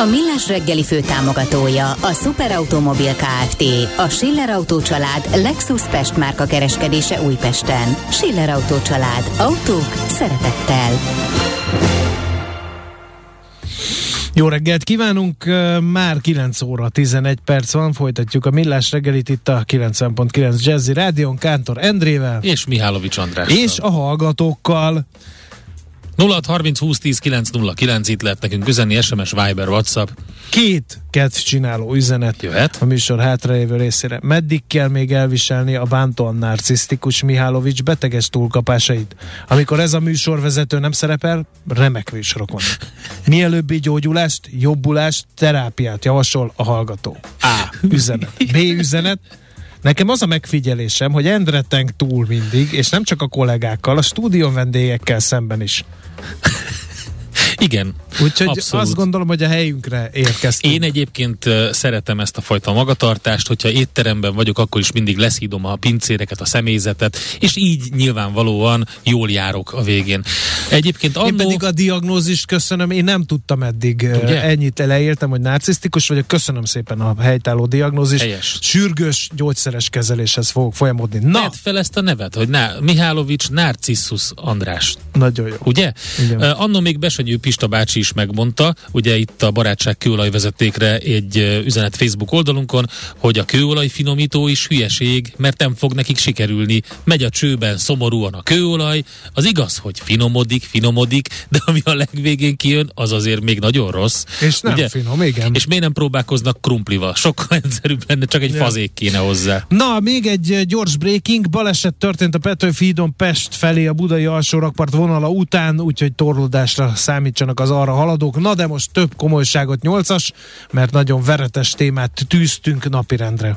A Millás reggeli fő támogatója a Superautomobil KFT, a Schiller Auto család Lexus Pest márka kereskedése Újpesten. Schiller Auto család. Autók szeretettel. Jó reggelt kívánunk, már 9 óra 11 perc van, folytatjuk a Millás reggelit itt a 90.9 Jazzy Rádion, Kántor Endrével. És Mihálovics András. És a hallgatókkal. 0 30 20 10 909 itt lehet nekünk üzenni, SMS, Viber, WhatsApp. Két kedv csináló üzenet Jöhet. a műsor hátralévő részére. Meddig kell még elviselni a bántóan narcisztikus Mihálovics beteges túlkapásait? Amikor ez a műsorvezető nem szerepel, remek műsorok vannak. Mielőbbi gyógyulást, jobbulást, terápiát javasol a hallgató. A. Üzenet. B. Üzenet. Nekem az a megfigyelésem, hogy Endreteng túl mindig, és nem csak a kollégákkal, a stúdió vendégekkel szemben is. Igen. Úgyhogy abszolút. azt gondolom, hogy a helyünkre érkeztünk. Én egyébként szeretem ezt a fajta magatartást, hogyha étteremben vagyok, akkor is mindig leszídom a pincéreket, a személyzetet, és így nyilvánvalóan jól járok a végén. Egyébként Én annó... pedig a diagnózist köszönöm, én nem tudtam eddig Ugye? Ennyit leírtam, hogy narcisztikus vagyok, köszönöm szépen a helytálló diagnózist. Helyes. Sürgős gyógyszeres kezeléshez fogok folyamodni. Na, Tedd fel ezt a nevet, hogy Ná- Mihálovics Narcissus András. nagyon jó. Ugye? Igen. Uh, annó még Besenyő Pista bácsi is megmondta, ugye itt a barátság kőolajvezetékre egy üzenet Facebook oldalunkon, hogy a kőolaj finomító is hülyeség, mert nem fog nekik sikerülni. Megy a csőben szomorúan a kőolaj, az igaz, hogy finomodik, finomodik, de ami a legvégén kijön, az azért még nagyon rossz. És nem ugye? finom, igen. És miért nem próbálkoznak krumplival? Sokkal egyszerűbb lenne, csak egy Ja. fazék kéne hozzá. Na, még egy gyors breaking. Baleset történt a Petőfi hídon Pest felé a budai alsó rakpart vonala után, úgyhogy torlódásra számítsanak az arra haladók. Na, de most több komolyságot nyolcas, mert nagyon veretes témát tűztünk napirendre.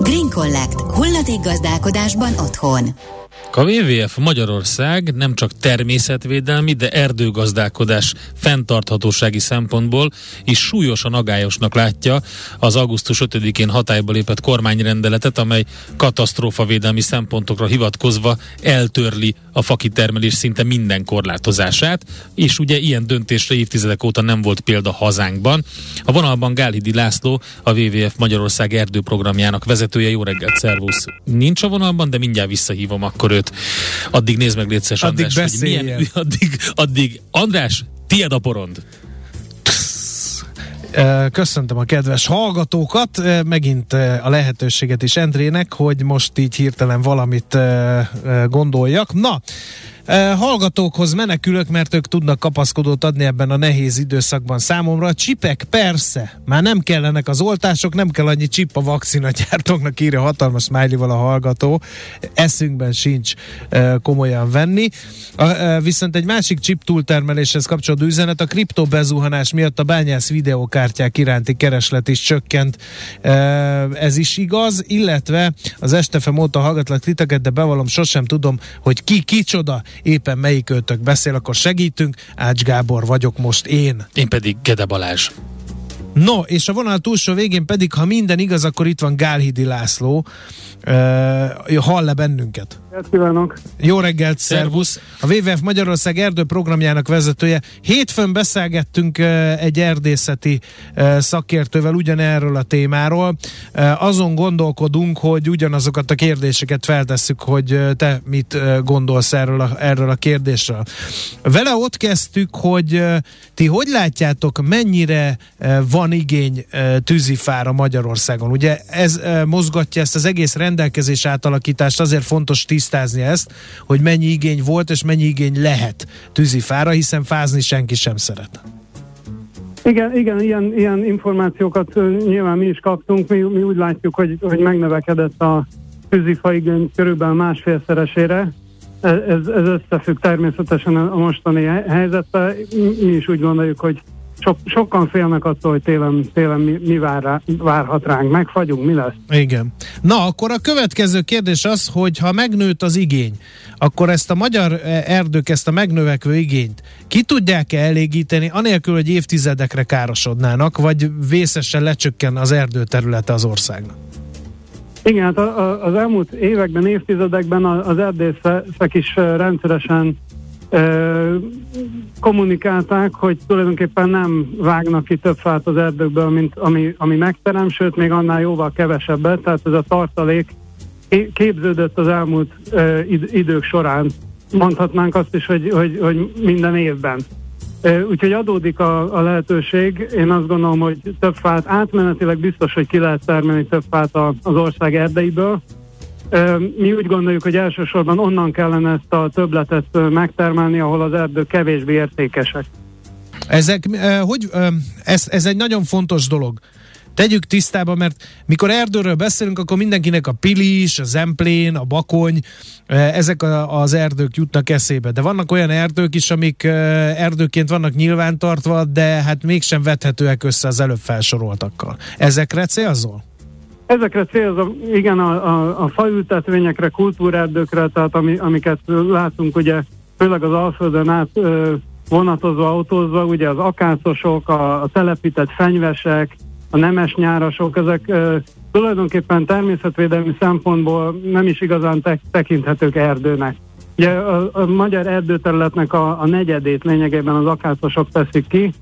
Green Collect. Hulladék gazdálkodásban otthon. A WWF Magyarország nem csak természetvédelmi, de erdőgazdálkodás fenntarthatósági szempontból is súlyosan agályosnak látja az augusztus 5-én hatályba lépett kormányrendeletet, amely katasztrófavédelmi szempontokra hivatkozva eltörli a fakitermelés szinte minden korlátozását, és ugye ilyen döntésre évtizedek óta nem volt példa hazánkban. A vonalban Gálhidi László, a WWF Magyarország erdőprogramjának vezetője. Jó reggelt, szervusz! Nincs a vonalban, de mindjárt visszahívom akkor őt. Addig nézd meg, légy szíves, Addig András, hogy milyen, addig, addig, András, tiéd a porond. Köszöntöm a kedves hallgatókat, megint a lehetőséget is Endrének, hogy most így hirtelen valamit gondoljak. Na, hallgatókhoz menekülök, mert ők tudnak kapaszkodót adni ebben a nehéz időszakban számomra. A csipek persze, már nem kellenek az oltások, nem kell annyi csip a vakcinagyártóknak, írja hatalmas smiley a hallgató. Eszünkben sincs komolyan venni. Viszont egy másik chip túltermeléshez kapcsolódó üzenet, a kriptobezuhanás miatt a bányász videókártyák iránti kereslet is csökkent. Ez is igaz, illetve az estefem óta hallgatlak titeket, de bevallom, sosem tudom, hogy ki kicsoda, éppen melyik őtök beszél, akkor segítünk. Ács Gábor vagyok most én. Én pedig Gede Balázs. No, és a vonal túlsó végén pedig, ha minden igaz, akkor itt van Gálhidi László. Uh, hall le bennünket. Kívánok! Jó reggelt, szervusz! A WWF Magyarország erdő programjának vezetője. Hétfőn beszélgettünk egy erdészeti szakértővel ugyanerről a témáról. Azon gondolkodunk, hogy ugyanazokat a kérdéseket feltesszük, hogy te mit gondolsz erről a, erről a kérdésről. Vele ott kezdtük, hogy ti hogy látjátok, mennyire van igény tűzifára Magyarországon. Ugye ez mozgatja ezt az egész rendelkezés átalakítást, azért fontos tisztázni ezt, hogy mennyi igény volt és mennyi igény lehet tűzifára, hiszen fázni senki sem szeret. Igen, igen ilyen, ilyen információkat nyilván mi is kaptunk. Mi, mi úgy látjuk, hogy, hogy megnövekedett a tűzifa igény körülbelül másfélszeresére. Ez, ez összefügg természetesen a mostani helyzettel. Mi is úgy gondoljuk, hogy sok, sokan félnek attól, hogy télen, télen mi, mi vár rá, várhat ránk. Megfagyunk, mi lesz? Igen. Na, akkor a következő kérdés az, hogy ha megnőtt az igény, akkor ezt a magyar e, erdők, ezt a megnövekvő igényt ki tudják-e elégíteni, anélkül, hogy évtizedekre károsodnának, vagy vészesen lecsökken az erdőterülete az országnak? Igen, hát az elmúlt években, évtizedekben az erdészek is rendszeresen kommunikálták, hogy tulajdonképpen nem vágnak ki több fát az erdőkből, mint ami, ami megterem, sőt még annál jóval kevesebbet, tehát ez a tartalék képződött az elmúlt idők során. Mondhatnánk azt is, hogy, hogy, hogy minden évben. Úgyhogy adódik a, a lehetőség, én azt gondolom, hogy több fát átmenetileg biztos, hogy ki lehet termelni több fát az ország erdeiből, mi úgy gondoljuk, hogy elsősorban onnan kellene ezt a töbletet megtermelni, ahol az erdők kevésbé értékesek. Ezek, hogy, ez, ez egy nagyon fontos dolog. Tegyük tisztába, mert mikor erdőről beszélünk, akkor mindenkinek a pilis, a zemplén, a bakony, ezek az erdők jutnak eszébe. De vannak olyan erdők is, amik erdőként vannak nyilvántartva, de hát mégsem vethetőek össze az előbb felsoroltakkal. Ezekre célzol? Ezekre célzom, igen, a, a, a faültetvényekre, kultúrerdőkre, tehát ami, amiket látunk ugye, főleg az Alföldön át ö, vonatozva, autózva, ugye az akácosok, a, a telepített fenyvesek, a nemes nyárasok, ezek ö, tulajdonképpen természetvédelmi szempontból nem is igazán te, tekinthetők erdőnek. Ugye a, a magyar erdőterületnek a, a negyedét lényegében az akácosok teszik ki,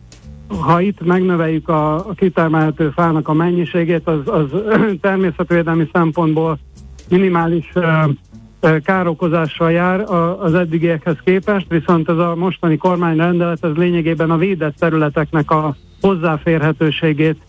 ha itt megnöveljük a, a kitermelhető fának a mennyiségét, az, az természetvédelmi szempontból minimális károkozással jár az eddigiekhez képest, viszont ez a mostani kormányrendelet ez lényegében a védett területeknek a hozzáférhetőségét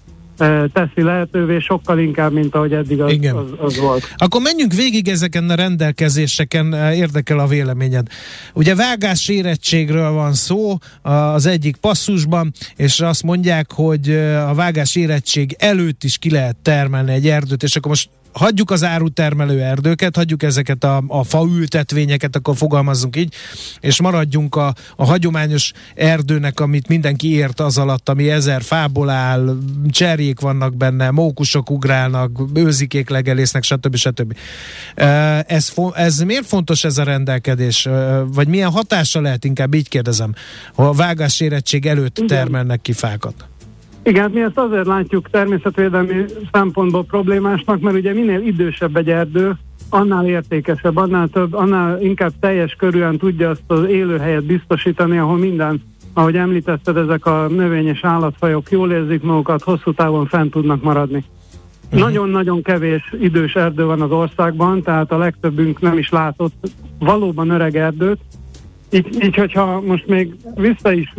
teszi lehetővé, sokkal inkább, mint ahogy eddig az, Igen. az, az volt. Akkor menjünk végig ezeken a rendelkezéseken, érdekel a véleményed. Ugye vágás érettségről van szó az egyik passzusban, és azt mondják, hogy a vágás érettség előtt is ki lehet termelni egy erdőt, és akkor most hagyjuk az árutermelő erdőket, hagyjuk ezeket a, a faültetvényeket, akkor fogalmazzunk így, és maradjunk a, a hagyományos erdőnek, amit mindenki ért az alatt, ami ezer fából áll, cserjék vannak benne, mókusok ugrálnak, őzikék legelésznek, stb. stb. Ez, ez miért fontos ez a rendelkedés? Vagy milyen hatása lehet, inkább így kérdezem, ha a vágás érettség előtt termelnek ki fákat? Igen, mi ezt azért látjuk természetvédelmi szempontból problémásnak, mert ugye minél idősebb egy erdő, annál értékesebb, annál több, annál inkább teljes körülön tudja azt az élőhelyet biztosítani, ahol minden, ahogy említetted, ezek a növényes állatfajok jól érzik magukat, hosszú távon fent tudnak maradni. Uh-huh. Nagyon-nagyon kevés idős erdő van az országban, tehát a legtöbbünk nem is látott valóban öreg erdőt. Így, így hogyha most még vissza is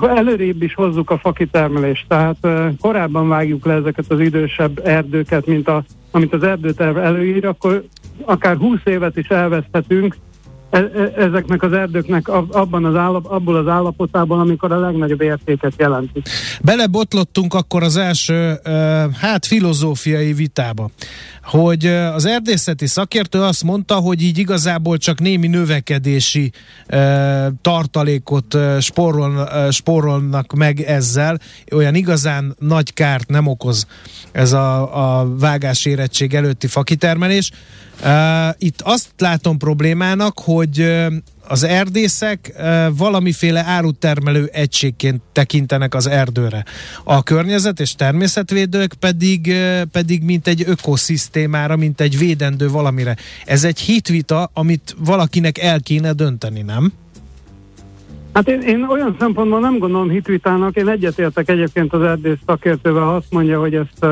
előrébb is hozzuk a fakitermelést, tehát korábban vágjuk le ezeket az idősebb erdőket, mint a, amit az erdőterv előír, akkor akár 20 évet is elveszthetünk ezeknek az erdőknek abban az állap, abból az állapotában, amikor a legnagyobb értéket jelenti. Belebotlottunk akkor az első, hát filozófiai vitába hogy az erdészeti szakértő azt mondta, hogy így igazából csak némi növekedési e, tartalékot e, spórol, e, spórolnak meg ezzel, olyan igazán nagy kárt nem okoz ez a, a vágás érettség előtti fakitermelés. Itt azt látom problémának, hogy az erdészek valamiféle árutermelő egységként tekintenek az erdőre. A környezet és természetvédők pedig, pedig mint egy ökoszisztémára, mint egy védendő valamire. Ez egy hitvita, amit valakinek el kéne dönteni, nem? Hát én, én olyan szempontból nem gondolom hitvitának, én egyetértek egyébként az erdész szakértővel, azt mondja, hogy ezt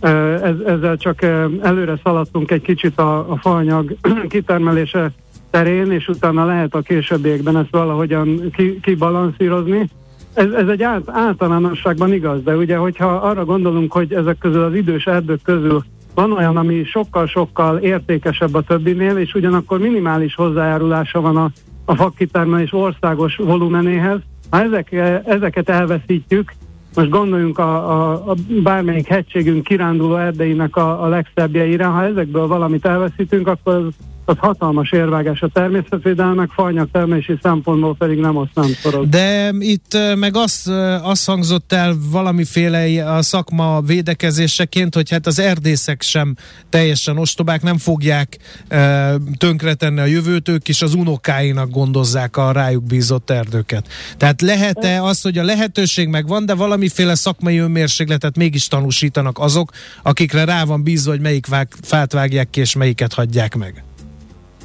ez, ezzel csak előre szaladtunk egy kicsit a, a faanyag kitermelése terén, és utána lehet a későbbiekben ezt valahogyan ki, kibalanszírozni. ez, ez egy át, általánosságban igaz, de ugye, hogyha arra gondolunk, hogy ezek közül az idős erdők közül van olyan, ami sokkal-sokkal értékesebb a többinél, és ugyanakkor minimális hozzájárulása van a, a fakkitermelés országos volumenéhez. Ha ezek, ezeket elveszítjük, most gondoljunk a, a, a bármelyik hegységünk kiránduló erdeinek a, a legszebbjeire, ha ezekből valamit elveszítünk, akkor az az hatalmas érvágás a természetvédelmek, fajnyak termési szempontból pedig nem azt nem szoroz. De itt meg azt, azt hangzott el valamiféle a szakma védekezéseként, hogy hát az erdészek sem teljesen ostobák, nem fogják e, tönkretenni a jövőt, ők is az unokáinak gondozzák a rájuk bízott erdőket. Tehát lehet-e az, hogy a lehetőség megvan, de valamiféle szakmai önmérségletet mégis tanúsítanak azok, akikre rá van bízva, hogy melyik vág, fát vágják ki, és melyiket hagyják meg?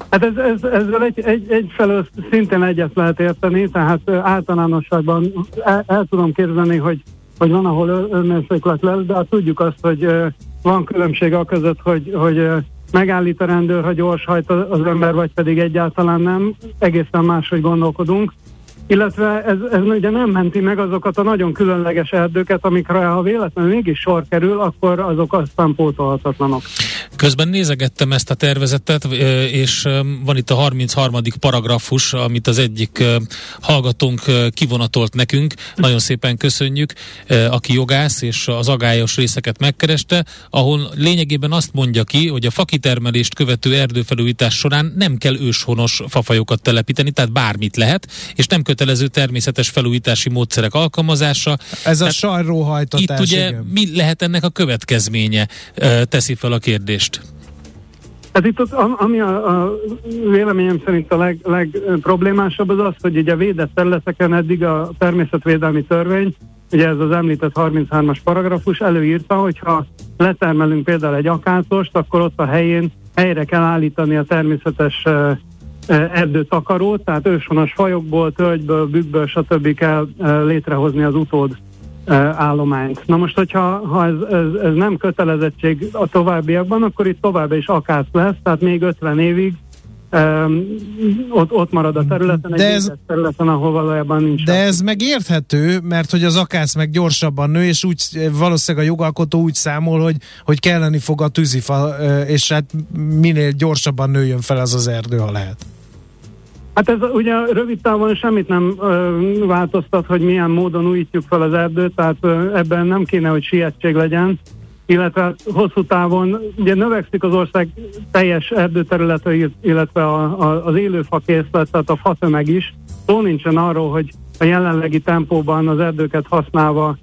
Hát ez, ez, ezzel egy, egy, egyfelől szintén egyet lehet érteni, tehát általánosságban el, el tudom képzelni, hogy, hogy van, ahol önmérséklet lesz, de hát tudjuk azt, hogy van különbség a között, hogy, hogy megállít a rendőr, ha gyors hajt az ember, vagy pedig egyáltalán nem. Egészen máshogy gondolkodunk illetve ez, ez ugye nem menti meg azokat a nagyon különleges erdőket, amikre ha véletlenül mégis sor kerül, akkor azok aztán pótolhatatlanok. Közben nézegettem ezt a tervezetet, és van itt a 33. paragrafus, amit az egyik hallgatónk kivonatolt nekünk. Nagyon szépen köszönjük, aki jogász, és az agályos részeket megkereste, ahol lényegében azt mondja ki, hogy a fakitermelést követő erdőfelújítás során nem kell őshonos fafajokat telepíteni, tehát bármit lehet, és nem kötelező természetes felújítási módszerek alkalmazása. Ez Tehát a sajróhajtatás. Itt ugye igen. mi lehet ennek a következménye, teszi fel a kérdést. Hát itt ott, ami a, a véleményem szerint a leg, legproblémásabb az az, hogy ugye védett területeken eddig a természetvédelmi törvény, ugye ez az említett 33-as paragrafus előírta, hogyha letermelünk például egy akátost, akkor ott a helyén helyre kell állítani a természetes erdőtakarót, tehát őshonos fajokból, tölgyből, bükkből, stb. kell létrehozni az utód állományt. Na most, hogyha ha ez, ez, ez nem kötelezettség a továbbiakban, akkor itt tovább is akász lesz, tehát még 50 évig Um, ott, ott marad a területen, de egy ez, területen, ahol valójában nincs. De ez megérthető, mert hogy az akász meg gyorsabban nő, és úgy valószínűleg a jogalkotó úgy számol, hogy, hogy kelleni fog a tűzifa, és hát minél gyorsabban nőjön fel az az erdő, ha lehet. Hát ez ugye rövid távon semmit nem ö, változtat, hogy milyen módon újítjuk fel az erdőt, tehát ö, ebben nem kéne, hogy sietség legyen, illetve hosszú távon ugye növekszik az ország teljes erdőterülete, illetve a, a, az élőfakészlet, tehát a fatömeg is. Szó nincsen arról, hogy a jelenlegi tempóban az erdőket használva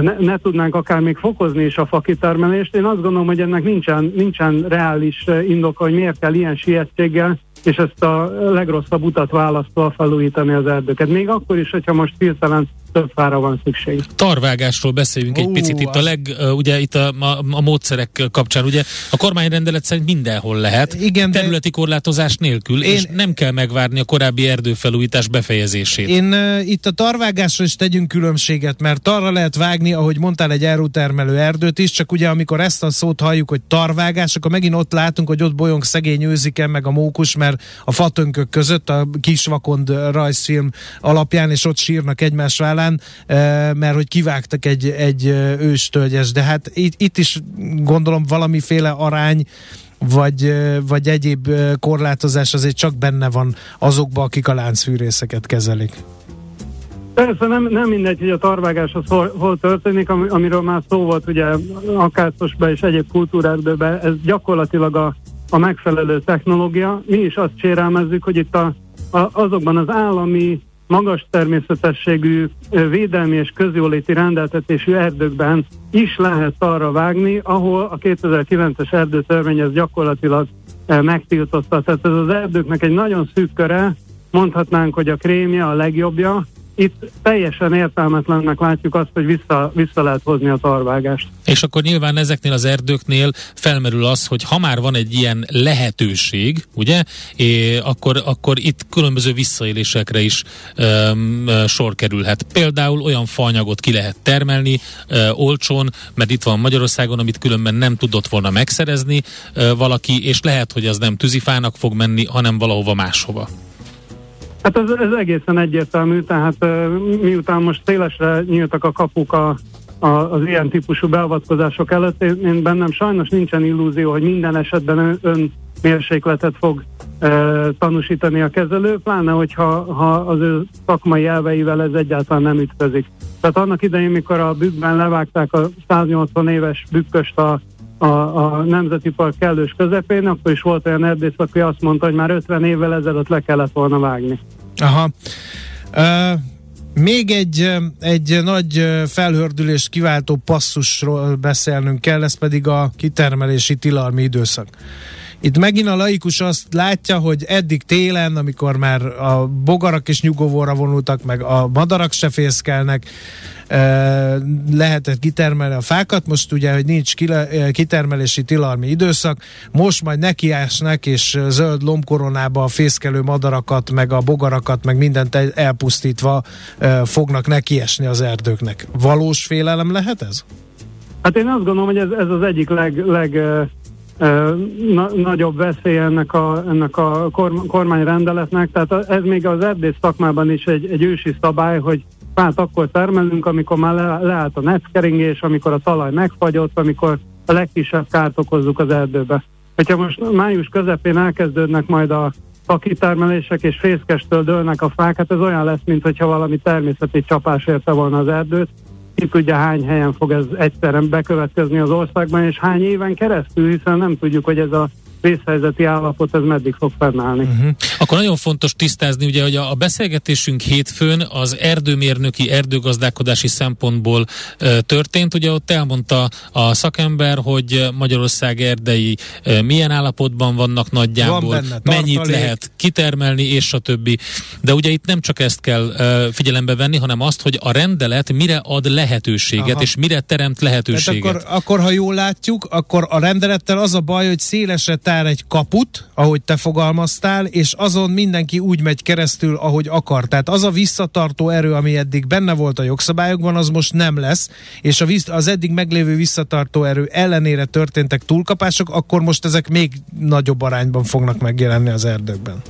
ne, ne tudnánk akár még fokozni is a fakitermelést. Én azt gondolom, hogy ennek nincsen, nincsen reális indoka, hogy miért kell ilyen sietséggel és ezt a legrosszabb utat választva felújítani az erdőket. Még akkor is, hogyha most hirtelen több fára van szükség. Tarvágásról beszéljünk egy picit itt a leg, ugye itt a, a, a módszerek kapcsán, ugye a kormányrendelet szerint mindenhol lehet, Igen, területi de korlátozás nélkül, én, és nem kell megvárni a korábbi erdőfelújítás befejezését. Én uh, itt a tarvágásra is tegyünk különbséget, mert arra lehet vágni, ahogy mondtál, egy termelő erdőt is, csak ugye amikor ezt a szót halljuk, hogy tarvágás, akkor megint ott látunk, hogy ott bolyong szegény őziken, meg a mókus, mert a fatönkök között a kisvakond rajzfilm alapján, és ott sírnak egymás vállán, talán, mert hogy kivágtak egy, egy őstölgyes, de hát itt, itt is gondolom valamiféle arány, vagy, vagy egyéb korlátozás azért csak benne van azokban, akik a láncfűrészeket kezelik. Persze nem, nem mindegy, hogy a tarvágás az hol, hol történik, am, amiről már szó volt ugye akácosban és egyéb kultúrerdőben, ez gyakorlatilag a, a megfelelő technológia. Mi is azt sérelmezzük, hogy itt a, a, azokban az állami magas természetességű védelmi és közjóléti rendeltetésű erdőkben is lehet arra vágni, ahol a 2009-es erdőtörvény ez gyakorlatilag megtiltotta. Tehát ez az erdőknek egy nagyon szűk köre, mondhatnánk, hogy a krémje a legjobbja, itt teljesen értelmetlennek látjuk azt, hogy vissza, vissza lehet hozni a tarvágást. És akkor nyilván ezeknél az erdőknél felmerül az, hogy ha már van egy ilyen lehetőség, ugye, é, akkor, akkor itt különböző visszaélésekre is öm, sor kerülhet. Például olyan faanyagot ki lehet termelni ö, olcsón, mert itt van Magyarországon, amit különben nem tudott volna megszerezni ö, valaki, és lehet, hogy az nem tűzifának fog menni, hanem valahova máshova. Hát ez, ez egészen egyértelmű, tehát miután most szélesre nyíltak a kapuk a, a, az ilyen típusú beavatkozások előtt, én, én bennem sajnos nincsen illúzió, hogy minden esetben ön, ön mérsékletet fog e, tanúsítani a kezelő, pláne hogyha ha az ő szakmai elveivel ez egyáltalán nem ütközik. Tehát annak idején, mikor a bükkben levágták a 180 éves bükköst a, a, a Nemzeti Park kellős közepén, akkor is volt olyan erdész, aki azt mondta, hogy már 50 évvel ezelőtt le kellett volna vágni. Aha. Uh, még egy, egy nagy felhördülést kiváltó passzusról beszélnünk kell, ez pedig a kitermelési tilalmi időszak. Itt megint a laikus azt látja, hogy eddig télen, amikor már a bogarak is nyugovóra vonultak, meg a madarak se fészkelnek, lehetett kitermelni a fákat, most ugye, hogy nincs kitermelési tilalmi időszak, most majd nekiásnak és zöld lombkoronába a fészkelő madarakat, meg a bogarakat, meg mindent elpusztítva fognak nekiesni az erdőknek. Valós félelem lehet ez? Hát én azt gondolom, hogy ez, ez az egyik leg, leg na, nagyobb veszély ennek a, ennek a kormányrendeletnek. Tehát ez még az erdész szakmában is egy, egy ősi szabály, hogy fát akkor termelünk, amikor már le, leállt a netkeringés, amikor a talaj megfagyott, amikor a legkisebb kárt okozzuk az erdőbe. Hogyha most május közepén elkezdődnek majd a fakitermelések és fészkestől dőlnek a fák, hát ez olyan lesz, mintha valami természeti csapás érte volna az erdőt, ki tudja hány helyen fog ez egyszerre bekövetkezni az országban, és hány éven keresztül, hiszen nem tudjuk, hogy ez a vészhelyzeti állapot, ez meddig fog fennállni. Uh-huh. Akkor nagyon fontos tisztázni, ugye, hogy a, beszélgetésünk hétfőn az erdőmérnöki, erdőgazdálkodási szempontból e, történt. Ugye ott elmondta a szakember, hogy Magyarország erdei e, milyen állapotban vannak nagyjából, Van benne, mennyit lehet kitermelni, és a többi. De ugye itt nem csak ezt kell e, figyelembe venni, hanem azt, hogy a rendelet mire ad lehetőséget, Aha. és mire teremt lehetőséget. akkor, akkor, ha jól látjuk, akkor a rendelettel az a baj, hogy szélesre tár egy kaput, ahogy te fogalmaztál, és azon mindenki úgy megy keresztül, ahogy akar. Tehát az a visszatartó erő, ami eddig benne volt a jogszabályokban, az most nem lesz, és a visz, az eddig meglévő visszatartó erő ellenére történtek túlkapások, akkor most ezek még nagyobb arányban fognak megjelenni az erdőkben.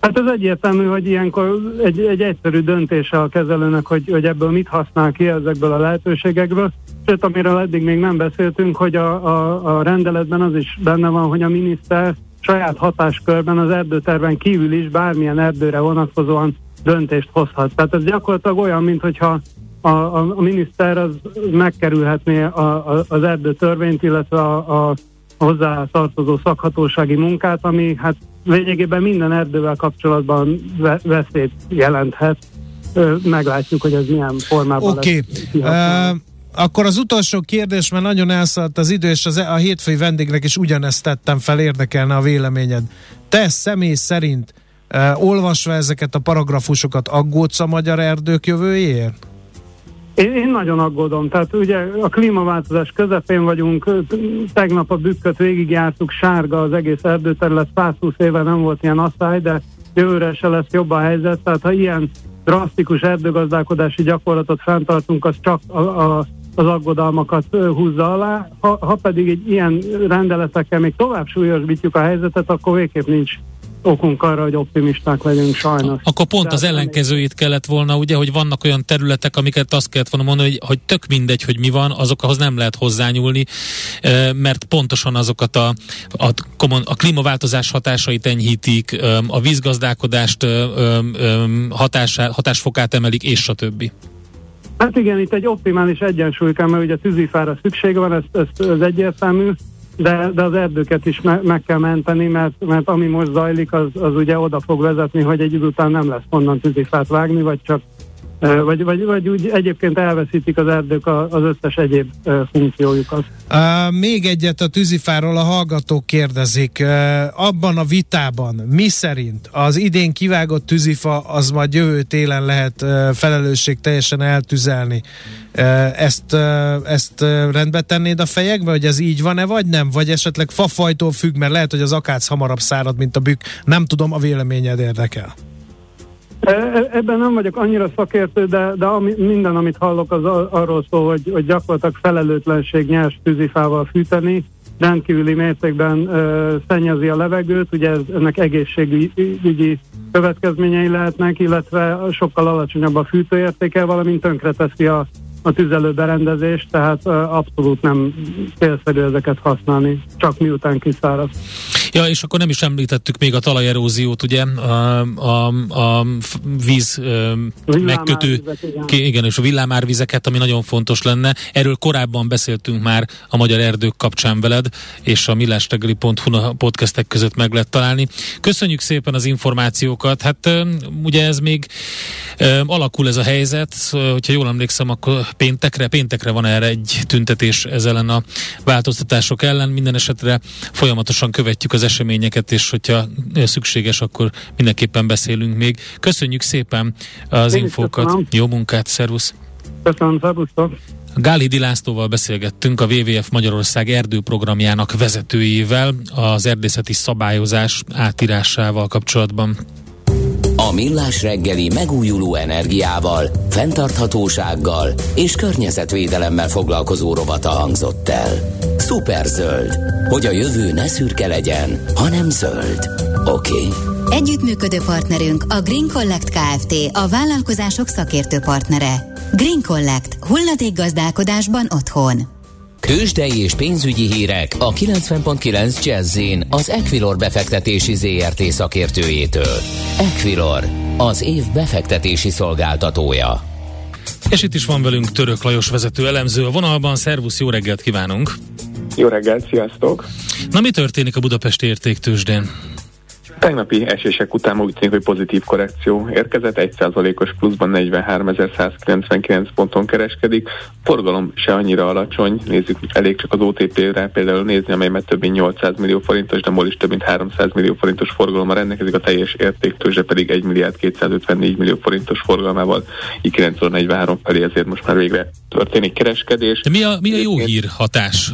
Hát ez egyértelmű, hogy ilyenkor egy, egy egyszerű döntése a kezelőnek, hogy, hogy ebből mit használ ki ezekből a lehetőségekből. Sőt, amiről eddig még nem beszéltünk, hogy a, a, a rendeletben az is benne van, hogy a miniszter saját hatáskörben az erdőterven kívül is bármilyen erdőre vonatkozóan döntést hozhat. Tehát ez gyakorlatilag olyan, mintha a, a, a miniszter az megkerülhetné a, a, az erdőtörvényt, illetve a, a hozzá tartozó szakhatósági munkát, ami hát lényegében minden erdővel kapcsolatban veszélyt jelenthet. Meglátjuk, hogy ez milyen formában okay. lesz. Uh, akkor az utolsó kérdés, mert nagyon elszállt az idő, és az, e- a hétfői vendégnek is ugyanezt tettem fel, érdekelne a véleményed. Te személy szerint uh, olvasva ezeket a paragrafusokat aggódsz a magyar erdők jövőjéért? Én, én nagyon aggódom. Tehát ugye a klímaváltozás közepén vagyunk, tegnap a bükköt végigjártuk, sárga az egész erdőterület, 120 éve nem volt ilyen asszály, de jövőre se lesz jobb a helyzet, tehát ha ilyen drasztikus erdőgazdálkodási gyakorlatot fenntartunk, az csak a, a, az aggodalmakat húzza alá. Ha, ha pedig egy ilyen rendeletekkel még tovább súlyosbítjuk a helyzetet, akkor végképp nincs okunk arra, hogy optimisták legyünk sajnos. Akkor pont az ellenkezőjét kellett volna, ugye, hogy vannak olyan területek, amiket azt kellett volna mondani, hogy, hogy tök mindegy, hogy mi van, azokhoz nem lehet hozzányúlni, mert pontosan azokat a, a, a klímaváltozás hatásait enyhítik, a vízgazdálkodást hatásá, hatásfokát emelik, és a többi. Hát igen, itt egy optimális egyensúly kell, mert ugye tűzifára szükség van, ez, ez, ez egyértelmű, de, de az erdőket is me, meg kell menteni, mert, mert ami most zajlik, az, az ugye oda fog vezetni, hogy egy idő után nem lesz honnan tűzifát vágni, vagy csak vagy, vagy, vagy úgy egyébként elveszítik az erdők az összes egyéb funkciójukat. Még egyet a tűzifáról a hallgatók kérdezik. Abban a vitában mi szerint az idén kivágott tűzifa az majd jövő télen lehet felelősség teljesen eltüzelni. Ezt, ezt rendbe tennéd a fejekbe, hogy ez így van-e, vagy nem? Vagy esetleg fafajtól függ, mert lehet, hogy az akác hamarabb szárad, mint a bükk. Nem tudom, a véleményed érdekel. E, e, ebben nem vagyok annyira szakértő, de, de ami, minden, amit hallok, az arról szól, hogy, hogy gyakorlatilag felelőtlenség nyers tűzifával fűteni. rendkívüli mértékben ö, szennyezi a levegőt, ugye ez, ennek egészségügyi következményei lehetnek, illetve sokkal alacsonyabb a fűtőértéke, valamint tönkreteszi a, a tüzelőberendezést, tehát ö, abszolút nem célszerű ezeket használni, csak miután kiszárad. Ja, és akkor nem is említettük még a talajeróziót, ugye, a, a, a víz megkötő, igen. igen, és a villámárvizeket, ami nagyon fontos lenne. Erről korábban beszéltünk már a Magyar Erdők kapcsán veled, és a millástegeli.hu podcastek között meg lehet találni. Köszönjük szépen az információkat. Hát ugye ez még alakul ez a helyzet, hogyha jól emlékszem, akkor péntekre, péntekre van erre egy tüntetés ezzel ellen a változtatások ellen. Minden esetre folyamatosan követjük az eseményeket, és hogyha szükséges, akkor mindenképpen beszélünk még. Köszönjük szépen az Én infókat. Jó munkát, szervusz! Köszönöm, szervusztok! Gáli Lászlóval beszélgettünk a WWF Magyarország erdőprogramjának vezetőjével az erdészeti szabályozás átírásával kapcsolatban. A Millás reggeli megújuló energiával, fenntarthatósággal és környezetvédelemmel foglalkozó rovata hangzott el. Superzöld, hogy a jövő ne szürke legyen, hanem zöld. Oké? Okay? Együttműködő partnerünk a Green Collect Kft. a vállalkozások szakértő partnere. Green Collect. gazdálkodásban otthon. Tőzsdei és pénzügyi hírek a 90.9 jazz az Equilor befektetési ZRT szakértőjétől. Equilor, az év befektetési szolgáltatója. És itt is van velünk Török Lajos vezető elemző a vonalban. Szervusz, jó reggelt kívánunk! Jó reggelt, sziasztok! Na mi történik a Budapesti értéktősdén? Tegnapi esések után úgy tűnik, hogy pozitív korrekció érkezett, 1%-os pluszban 43.199 ponton kereskedik. Forgalom se annyira alacsony, nézzük, elég csak az OTP-re például nézni, amely mert több mint 800 millió forintos, de MOL is több mint 300 millió forintos forgalommal rendelkezik, a teljes értéktőzse pedig 1 milliárd 254 millió forintos forgalmával, így 943 felé, ezért most már végre történik kereskedés. De mi a, mi a jó hír hatás?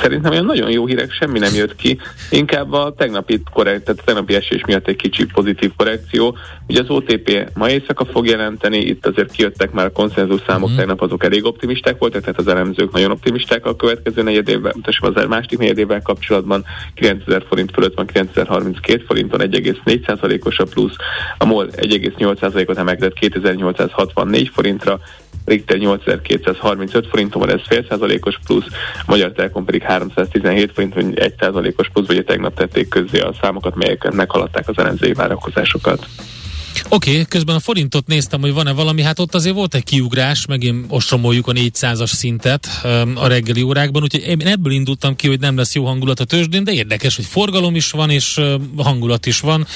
Szerintem olyan nagyon jó hírek semmi nem jött ki, inkább a tegnapi, korrekt, tehát a tegnapi esés miatt egy kicsi pozitív korrekció. Ugye az OTP ma éjszaka fog jelenteni, itt azért kijöttek már a konszenzus számok, mm. tegnap azok elég optimisták voltak, tehát az elemzők nagyon optimisták a következő negyedével, mutassam az másik negyedével kapcsolatban 9000 forint fölött van 9032 forinton 1,4%-os a plusz, a MOL 1,8%-ot emelkedett 2864 forintra, Richter 8235 forinton van, ez fél százalékos plusz, Magyar Telekom pedig 317 forint, hogy 1 százalékos plusz, vagy tegnap tették közzé a számokat, melyek meghaladták az ellenzői várakozásokat. Oké, okay, közben a forintot néztem, hogy van-e valami, hát ott azért volt egy kiugrás, megint ostromoljuk a 400-as szintet um, a reggeli órákban, úgyhogy én ebből indultam ki, hogy nem lesz jó hangulat a tőzsdén, de érdekes, hogy forgalom is van, és uh, hangulat is van.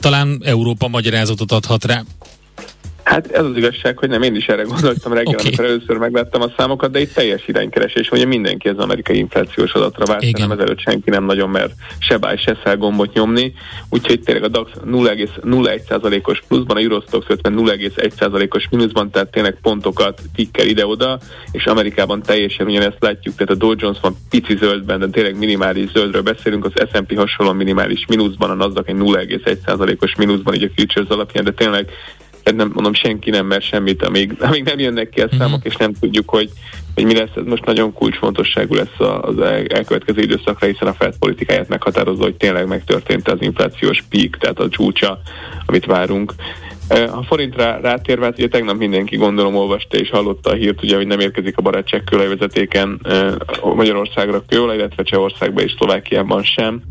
Talán Európa magyarázatot adhat rá. Hát ez az igazság, hogy nem, én is erre gondoltam reggel, okay. amikor először megláttam a számokat, de itt teljes iránykeresés, hogy mindenki az amerikai inflációs adatra várt, nem ezelőtt senki nem nagyon mer se báj, se szel gombot nyomni, úgyhogy tényleg a DAX 0,01%-os pluszban, a Eurostox 50 0,1%-os mínuszban, tehát tényleg pontokat tikkel ide-oda, és Amerikában teljesen ugyanezt látjuk, tehát a Dow Jones van pici zöldben, de tényleg minimális zöldről beszélünk, az S&P hasonlóan minimális mínuszban, a Nasdaq egy 0,1%-os mínuszban, így a futures alapján, de tényleg nem mondom, senki nem mer semmit, amíg, amíg nem jönnek ki a mhm. számok, uh-huh. és nem tudjuk, hogy, hogy mi lesz. Ez most nagyon kulcsfontosságú lesz az elkövetkező időszakra, hiszen a Fed politikáját meghatározza, hogy tényleg megtörtént az inflációs peak, tehát a csúcsa, amit várunk. A forintra rátérve, hát ugye tegnap mindenki gondolom olvasta és hallotta a hírt, ugye, hogy nem érkezik a barátság kőolajvezetéken Magyarországra kőolaj, illetve Csehországba és Szlovákiában sem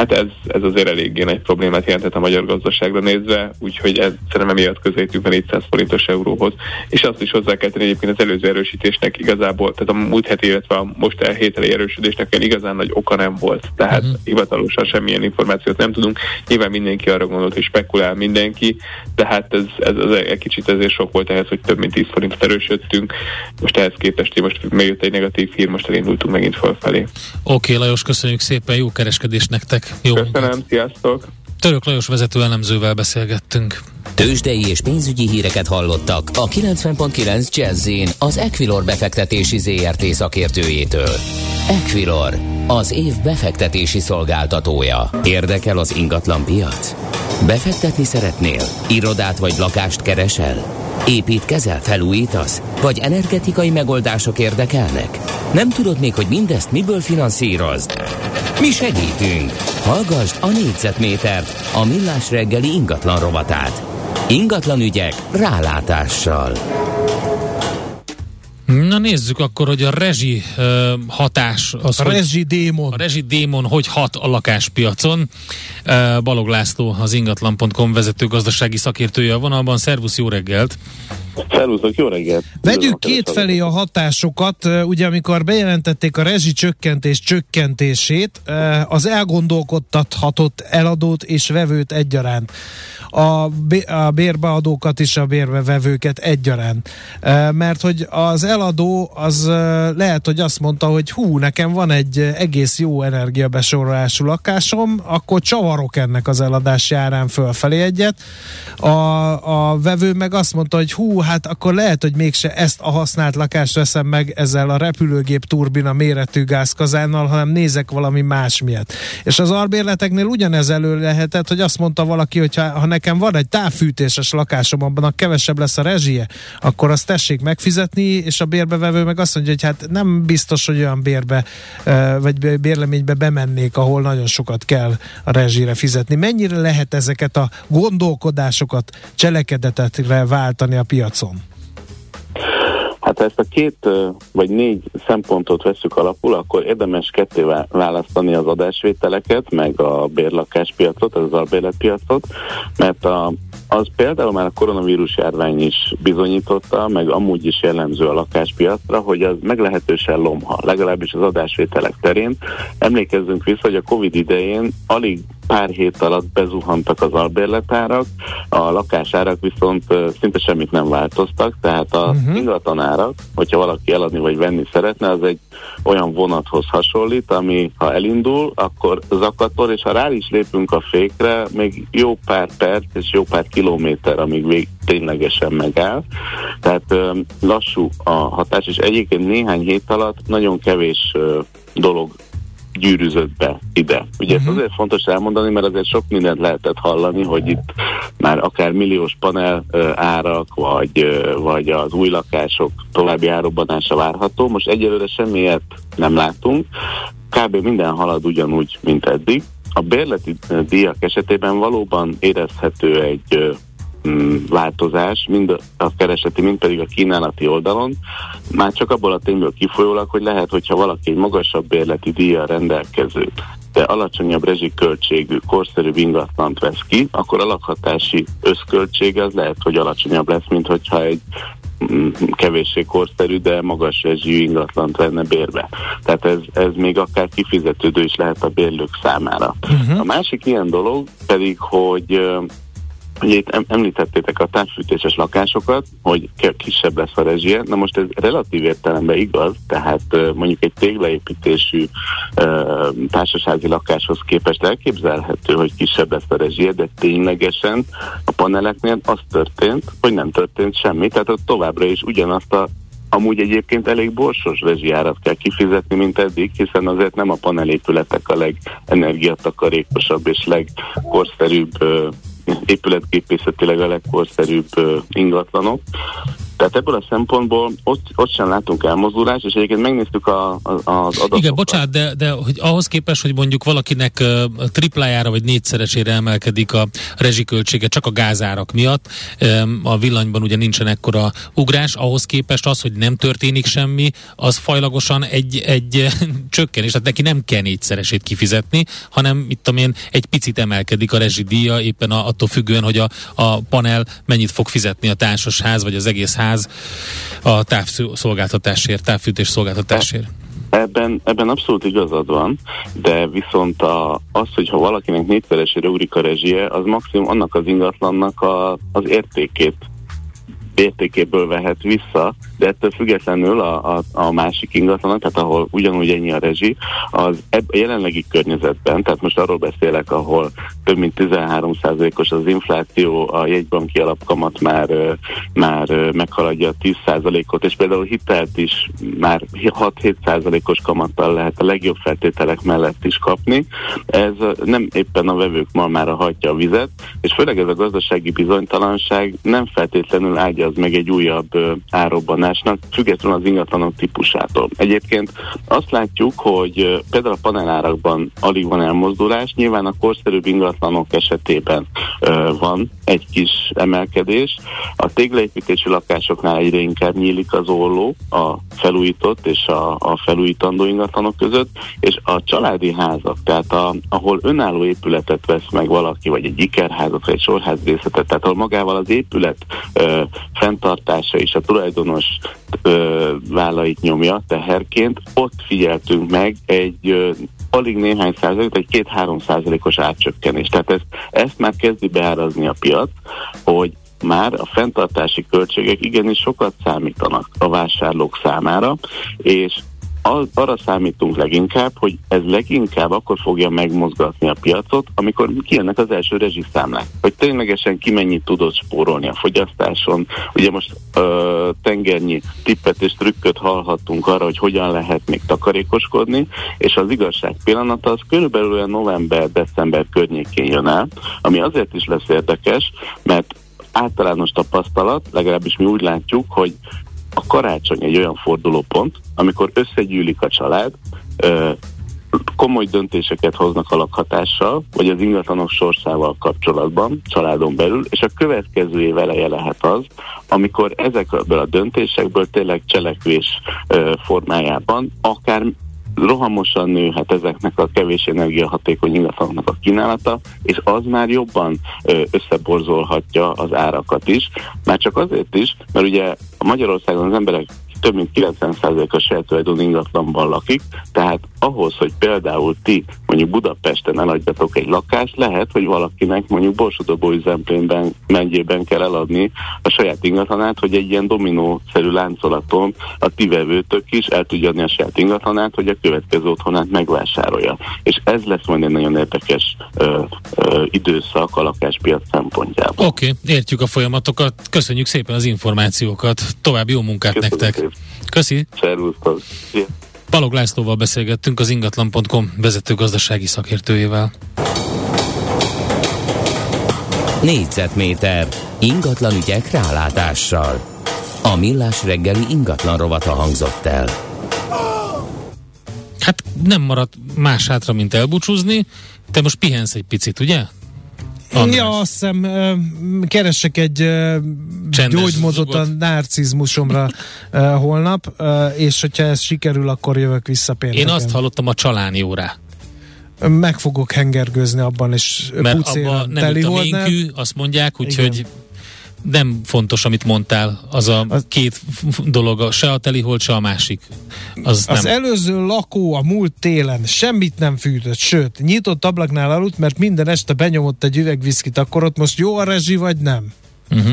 Hát ez, ez azért eléggé nagy problémát jelentett a magyar gazdaságra nézve, úgyhogy ez szerintem emiatt közelítünk a 400 forintos euróhoz. És azt is hozzá kell tenni egyébként az előző erősítésnek igazából, tehát a múlt heti, illetve a most elhételi erősítésnek olyan igazán nagy oka nem volt. Tehát uh-huh. hivatalosan semmilyen információt nem tudunk. Nyilván mindenki arra gondolt, hogy spekulál mindenki, tehát ez, ez, ez egy kicsit ezért sok volt ehhez, hogy több mint 10 forintot erősödtünk. Most ehhez képest most megjött egy negatív hír, most elindultunk megint fölfelé. Oké, okay, Lajos, köszönjük szépen, jó kereskedés nektek! Jó Köszönöm, munkát. sziasztok! Török Lajos vezető elemzővel beszélgettünk. Tőzsdei és pénzügyi híreket hallottak a 90.9 jazz az Equilor befektetési ZRT szakértőjétől. Equilor, az év befektetési szolgáltatója. Érdekel az ingatlan piac? Befektetni szeretnél? Irodát vagy lakást keresel? Építkezel, felújítasz? Vagy energetikai megoldások érdekelnek? Nem tudod még, hogy mindezt miből finanszírozd? Mi segítünk! Hallgassd a négyzetmétert, a millás reggeli ingatlan rovatát. Ingatlan ügyek rálátással. Na nézzük akkor, hogy a rezsi uh, hatás... Az, a rezsi démon. A rezsi démon hogy hat a lakáspiacon. Uh, Balog László, az ingatlan.com vezető gazdasági szakértője a vonalban. Szervusz, jó reggelt! Szervuszok, jó reggelt! Vegyük két felé a hatásokat. Ugye amikor bejelentették a rezsi csökkentés csökkentését, az elgondolkodtathatott eladót és vevőt egyaránt. A, a bérbeadókat és a bérbevevőket egyaránt. Mert hogy az eladó az lehet, hogy azt mondta, hogy hú, nekem van egy egész jó energiabesorolású lakásom, akkor csavarok ennek az eladás járán fölfelé egyet. A, a vevő meg azt mondta, hogy hú, hát akkor lehet, hogy mégse ezt a használt lakást veszem meg ezzel a repülőgép turbina méretű gázkazánnal, hanem nézek valami más miatt. És az albérleteknél ugyanez elő lehetett, hogy azt mondta valaki, hogy ha, ha nekem van egy távfűtéses lakásom, abban a kevesebb lesz a rezsie, akkor azt tessék megfizetni, és a bérbevevő meg azt mondja, hogy hát nem biztos, hogy olyan bérbe vagy bérleménybe bemennék, ahol nagyon sokat kell a rezsire fizetni. Mennyire lehet ezeket a gondolkodásokat cselekedetetre váltani a piacon? Hát ha ezt a két vagy négy szempontot veszük alapul, akkor érdemes ketté választani az adásvételeket, meg a bérlakáspiacot, az albérletpiacot, mert a, az például már a koronavírus járvány is bizonyította, meg amúgy is jellemző a lakáspiacra, hogy az meglehetősen lomha, legalábbis az adásvételek terén. Emlékezzünk vissza, hogy a Covid idején alig pár hét alatt bezuhantak az albérletárak, a lakásárak viszont szinte semmit nem változtak, tehát a uh-huh. ingatlanárak, hogyha valaki eladni vagy venni szeretne, az egy olyan vonathoz hasonlít, ami ha elindul, akkor zakatol, és ha rá is lépünk a fékre, még jó pár perc és jó pár kilométer, amíg vég ténylegesen megáll. Tehát lassú a hatás, és egyébként néhány hét alatt nagyon kevés dolog gyűrűzött be ide. Ugye uh-huh. ez azért fontos elmondani, mert azért sok mindent lehetett hallani, hogy itt már akár milliós panel uh, árak, vagy, uh, vagy az új lakások további árobbanása várható. Most egyelőre semmiért nem látunk. Kb. minden halad ugyanúgy, mint eddig. A bérleti díjak esetében valóban érezhető egy változás, mind a kereseti, mind pedig a kínálati oldalon, már csak abból a tényből kifolyólag, hogy lehet, hogyha valaki egy magasabb bérleti díjjal rendelkező, de alacsonyabb rezsiköltségű, korszerű ingatlant vesz ki, akkor a lakhatási összköltség az lehet, hogy alacsonyabb lesz, mint hogyha egy mm, kevéssé korszerű, de magas rezsijű ingatlant venne bérbe. Tehát ez, ez még akár kifizetődő is lehet a bérlők számára. Uh-huh. A másik ilyen dolog pedig, hogy Ugye itt említettétek a távfűtéses lakásokat, hogy kisebb lesz a rezsie. Na most ez relatív értelemben igaz, tehát mondjuk egy téglaépítésű társasági lakáshoz képest elképzelhető, hogy kisebb lesz a rezsie, de ténylegesen a paneleknél az történt, hogy nem történt semmi, tehát ott továbbra is ugyanazt a amúgy egyébként elég borsos rezsijárat kell kifizetni, mint eddig, hiszen azért nem a panelépületek a legenergiatakarékosabb és legkorszerűbb épületgépészetileg a legkorszerűbb ingatlanok. Tehát ebből a szempontból ott, ott sem látunk elmozdulást, és egyébként megnéztük a, a, az adatokat. Igen, bocsánat, de, de hogy ahhoz képest, hogy mondjuk valakinek uh, triplájára vagy négyszeresére emelkedik a rezsiköltsége csak a gázárak miatt, um, a villanyban ugye nincsen ekkora ugrás, ahhoz képest az, hogy nem történik semmi, az fajlagosan egy, egy csökkenés, tehát neki nem kell négyszeresét kifizetni, hanem itt amilyen egy picit emelkedik a rezsidíja, éppen a, attól függően, hogy a, a panel mennyit fog fizetni a társasház, vagy az egész ház ház a távszolgáltatásért, távfűtés szolgáltatásért. Ebben, ebben abszolút igazad van, de viszont a, az, hogyha valakinek négyszeresére ugrik a rezsie, az maximum annak az ingatlannak a, az értékét értékéből vehet vissza, de ettől függetlenül a, a, a másik ingatlan, tehát ahol ugyanúgy ennyi a rezsi, az ebb, a jelenlegi környezetben, tehát most arról beszélek, ahol több mint 13%-os az infláció, a jegybanki alapkamat már, már meghaladja a 10%-ot, és például hitelt is már 6-7%-os kamattal lehet a legjobb feltételek mellett is kapni. Ez nem éppen a vevők ma már hagyja a vizet, és főleg ez a gazdasági bizonytalanság nem feltétlenül ágyaz meg egy újabb árobbanásnak, függetlenül az ingatlanok típusától. Egyébként azt látjuk, hogy például a panelárakban alig van elmozdulás, nyilván a korszerűbb ingatlanok esetében van egy kis emelkedés. A téglaépítési lakásoknál egyre inkább nyílik az olló a felújított és a, a felújítandó ingatlanok között, és a családi házak, tehát a, ahol önálló épületet vesz meg valaki, vagy egy ikerházat, vagy egy sorházrészetet, tehát ahol magával az épület ö, fenntartása és a tulajdonos ö, vállait nyomja teherként, ott figyeltünk meg egy ö, alig néhány százalék, egy két-három százalékos átcsökkenés. Tehát ezt, ezt már kezdi beárazni a piac, hogy már a fenntartási költségek igenis sokat számítanak a vásárlók számára, és az, arra számítunk leginkább, hogy ez leginkább akkor fogja megmozgatni a piacot, amikor kijönnek az első rezsiszámlák. Hogy ténylegesen ki mennyit tudod spórolni a fogyasztáson. Ugye most ö, tengernyi tippet és trükköt hallhattunk arra, hogy hogyan lehet még takarékoskodni, és az igazság pillanata az körülbelül november-december környékén jön el, ami azért is lesz érdekes, mert általános tapasztalat, legalábbis mi úgy látjuk, hogy a karácsony egy olyan fordulópont, amikor összegyűlik a család, komoly döntéseket hoznak a lakhatással, vagy az ingatlanok sorsával kapcsolatban, családon belül, és a következő év eleje lehet az, amikor ezekből a döntésekből tényleg cselekvés formájában akár rohamosan nőhet ezeknek a kevés energiahatékony ingatlanoknak a kínálata, és az már jobban összeborzolhatja az árakat is. Már csak azért is, mert ugye Magyarországon az emberek több mint 90% a saját tulajdon ingatlanban lakik, tehát ahhoz, hogy például ti mondjuk Budapesten eladjatok egy lakást, lehet, hogy valakinek mondjuk Borsodobó üzemplényben megyében kell eladni a saját ingatlanát, hogy egy ilyen dominószerű láncolaton a ti vevőtök is el tudja adni a saját ingatlanát, hogy a következő otthonát megvásárolja. És ez lesz majd egy nagyon érdekes ö, ö, időszak a lakáspiac szempontjából. Oké, okay, értjük a folyamatokat. Köszönjük szépen az információkat. További jó munkát Köszönjük nektek. Szépen. Köszi. Szervusztok. Balog Lászlóval beszélgettünk az ingatlan.com vezető gazdasági szakértőjével. Négyzetméter ingatlan ügyek rálátással. A millás reggeli ingatlan rovata hangzott el. Hát nem maradt más hátra, mint elbúcsúzni. Te most pihensz egy picit, ugye? András. Ja, azt hiszem, keresek egy gyógymódot a narcizmusomra holnap, és hogyha ez sikerül, akkor jövök vissza pénteken. Én azt hallottam a csaláni órá. Meg fogok hengergőzni abban, és Mert abban nem a ménkű, azt mondják, úgyhogy nem fontos, amit mondtál, az a az, két dolog, se a telihold, se a másik. Az, az nem. előző lakó a múlt télen semmit nem fűtött, sőt, nyitott ablaknál aludt, mert minden este benyomott egy üvegviszkit, akkor ott most jó a rezsi, vagy nem? Uh-huh.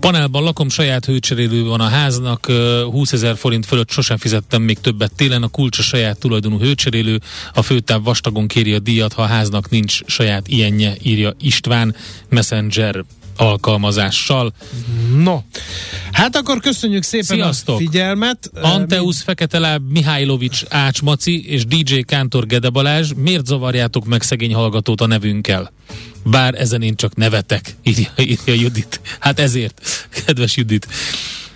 Panelban lakom, saját hőcserélő van a háznak, 20 ezer forint fölött sosem fizettem még többet télen, a kulcs a saját tulajdonú hőcserélő, a főtáv vastagon kéri a díjat, ha a háznak nincs saját ilyenje, írja István Messenger alkalmazással. No, hát akkor köszönjük szépen Sziasztok. a figyelmet. Anteusz, Fekete Láb, Mihálylovics, Ács Maci és DJ Kántor Gede Balázs, miért zavarjátok meg szegény hallgatót a nevünkkel? Bár ezen én csak nevetek, írja, írja Judit. Hát ezért, kedves Judit.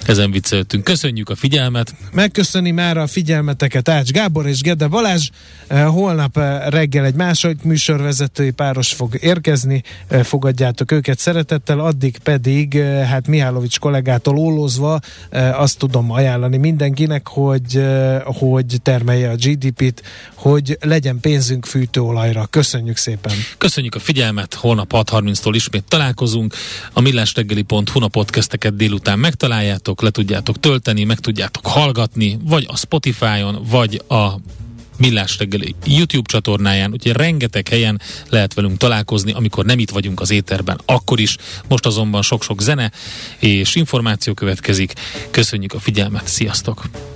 Ezen vicceltünk. Köszönjük a figyelmet. Megköszöni már a figyelmeteket Ács Gábor és Gede Balázs. Eh, holnap eh, reggel egy második műsorvezetői páros fog érkezni. Eh, fogadjátok őket szeretettel. Addig pedig, hát Mihálovics kollégától ólózva azt tudom ajánlani mindenkinek, hogy, hogy termelje a GDP-t, hogy legyen pénzünk fűtőolajra. Köszönjük szépen. Köszönjük a figyelmet. Holnap 6.30-tól ismét találkozunk. A millásreggeli.hu a podcasteket délután megtaláljátok tudjátok, le tudjátok tölteni, meg tudjátok hallgatni, vagy a Spotify-on, vagy a Millás reggeli YouTube csatornáján, úgyhogy rengeteg helyen lehet velünk találkozni, amikor nem itt vagyunk az éterben, akkor is. Most azonban sok-sok zene és információ következik. Köszönjük a figyelmet, sziasztok!